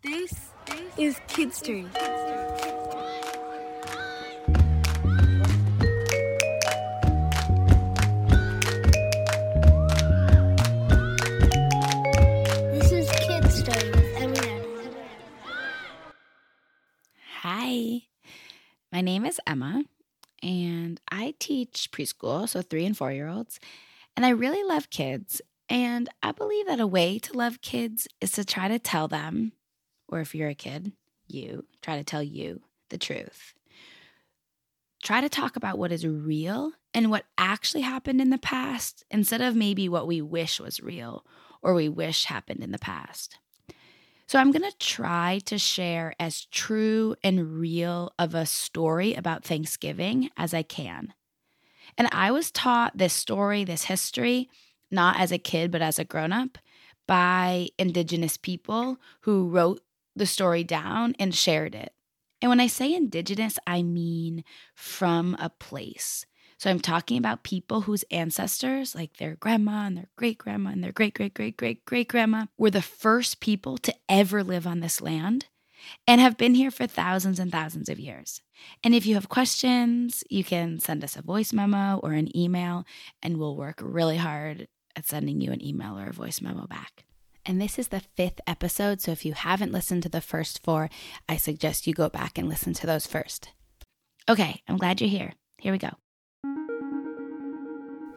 This is Kids Turn. This is Kids Turn with Emmy Hi, my name is Emma, and I teach preschool, so three and four year olds. And I really love kids. And I believe that a way to love kids is to try to tell them, or if you're a kid, you try to tell you the truth. Try to talk about what is real and what actually happened in the past instead of maybe what we wish was real or we wish happened in the past. So I'm going to try to share as true and real of a story about Thanksgiving as I can. And I was taught this story, this history, not as a kid, but as a grown up, by Indigenous people who wrote the story down and shared it. And when I say Indigenous, I mean from a place. So I'm talking about people whose ancestors, like their grandma and their great grandma and their great great great great great grandma, were the first people to ever live on this land and have been here for thousands and thousands of years. And if you have questions, you can send us a voice memo or an email, and we'll work really hard at sending you an email or a voice memo back. And this is the fifth episode, so if you haven't listened to the first four, I suggest you go back and listen to those first. Okay, I'm glad you're here. Here we go.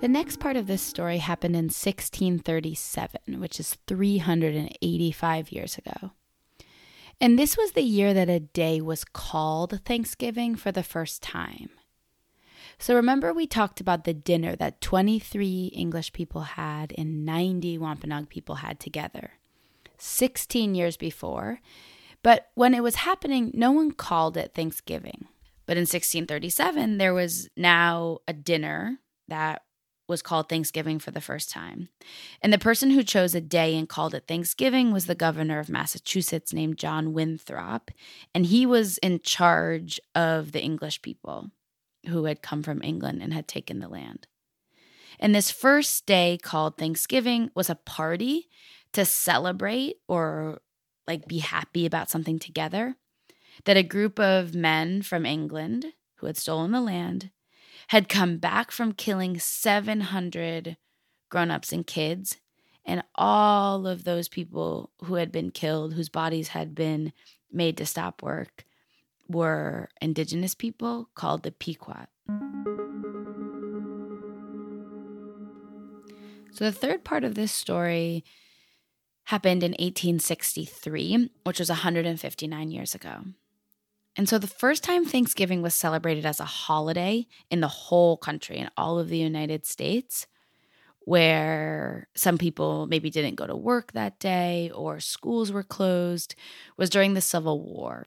The next part of this story happened in 1637, which is 385 years ago. And this was the year that a day was called Thanksgiving for the first time. So remember, we talked about the dinner that 23 English people had and 90 Wampanoag people had together 16 years before. But when it was happening, no one called it Thanksgiving. But in 1637, there was now a dinner that was called Thanksgiving for the first time. And the person who chose a day and called it Thanksgiving was the governor of Massachusetts named John Winthrop. And he was in charge of the English people who had come from England and had taken the land. And this first day called Thanksgiving was a party to celebrate or like be happy about something together that a group of men from England who had stolen the land had come back from killing 700 grown-ups and kids and all of those people who had been killed whose bodies had been made to stop work were indigenous people called the Pequot. So the third part of this story happened in 1863, which was 159 years ago. And so the first time Thanksgiving was celebrated as a holiday in the whole country, in all of the United States, where some people maybe didn't go to work that day or schools were closed, was during the Civil War.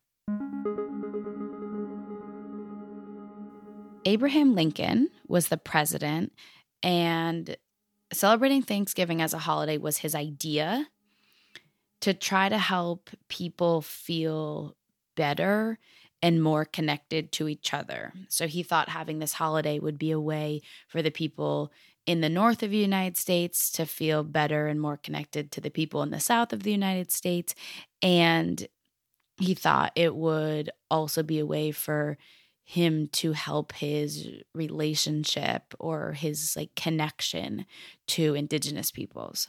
Abraham Lincoln was the president, and celebrating Thanksgiving as a holiday was his idea to try to help people feel better and more connected to each other. So he thought having this holiday would be a way for the people in the north of the United States to feel better and more connected to the people in the south of the United States. And he thought it would also be a way for him to help his relationship or his like connection to indigenous peoples.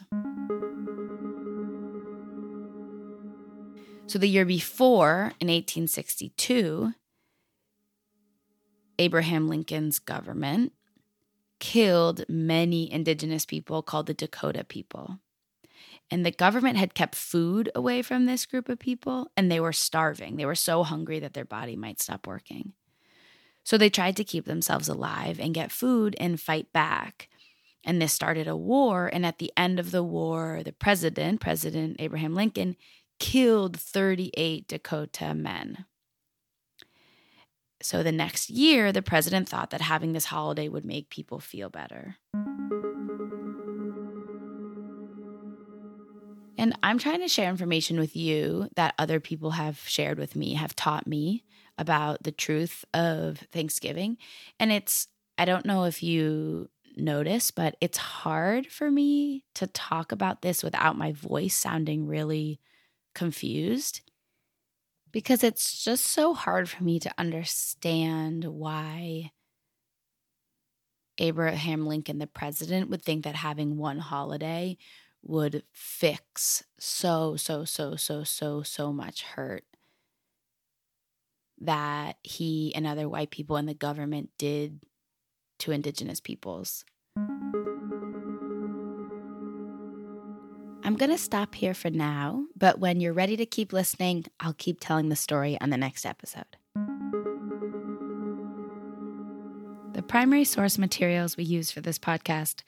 So the year before in 1862 Abraham Lincoln's government killed many indigenous people called the Dakota people. And the government had kept food away from this group of people, and they were starving. They were so hungry that their body might stop working. So they tried to keep themselves alive and get food and fight back. And this started a war. And at the end of the war, the president, President Abraham Lincoln, killed 38 Dakota men. So the next year, the president thought that having this holiday would make people feel better. And I'm trying to share information with you that other people have shared with me, have taught me about the truth of Thanksgiving. And it's, I don't know if you notice, but it's hard for me to talk about this without my voice sounding really confused. because it's just so hard for me to understand why Abraham Lincoln, the president, would think that having one holiday would fix so, so, so, so, so, so much hurt that he and other white people in the government did to indigenous peoples. I'm going to stop here for now, but when you're ready to keep listening, I'll keep telling the story on the next episode. The primary source materials we use for this podcast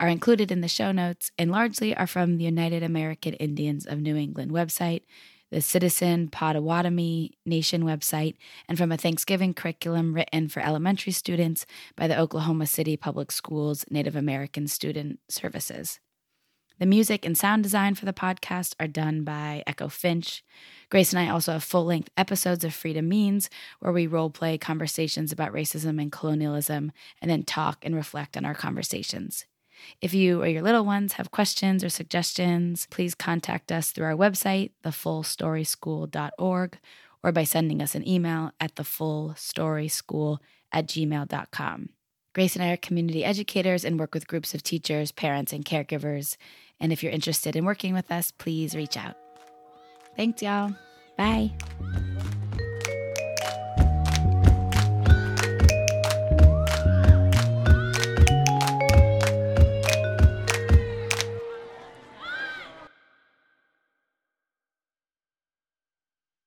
are included in the show notes and largely are from the United American Indians of New England website, the Citizen Potawatomi Nation website, and from a Thanksgiving curriculum written for elementary students by the Oklahoma City Public Schools Native American Student Services. The music and sound design for the podcast are done by Echo Finch. Grace and I also have full length episodes of Freedom Means, where we role play conversations about racism and colonialism and then talk and reflect on our conversations. If you or your little ones have questions or suggestions, please contact us through our website, thefullstoryschool.org, or by sending us an email at thefullstoryschool at gmail.com. Grace and I are community educators and work with groups of teachers, parents, and caregivers. And if you're interested in working with us, please reach out. Thanks, y'all. Bye.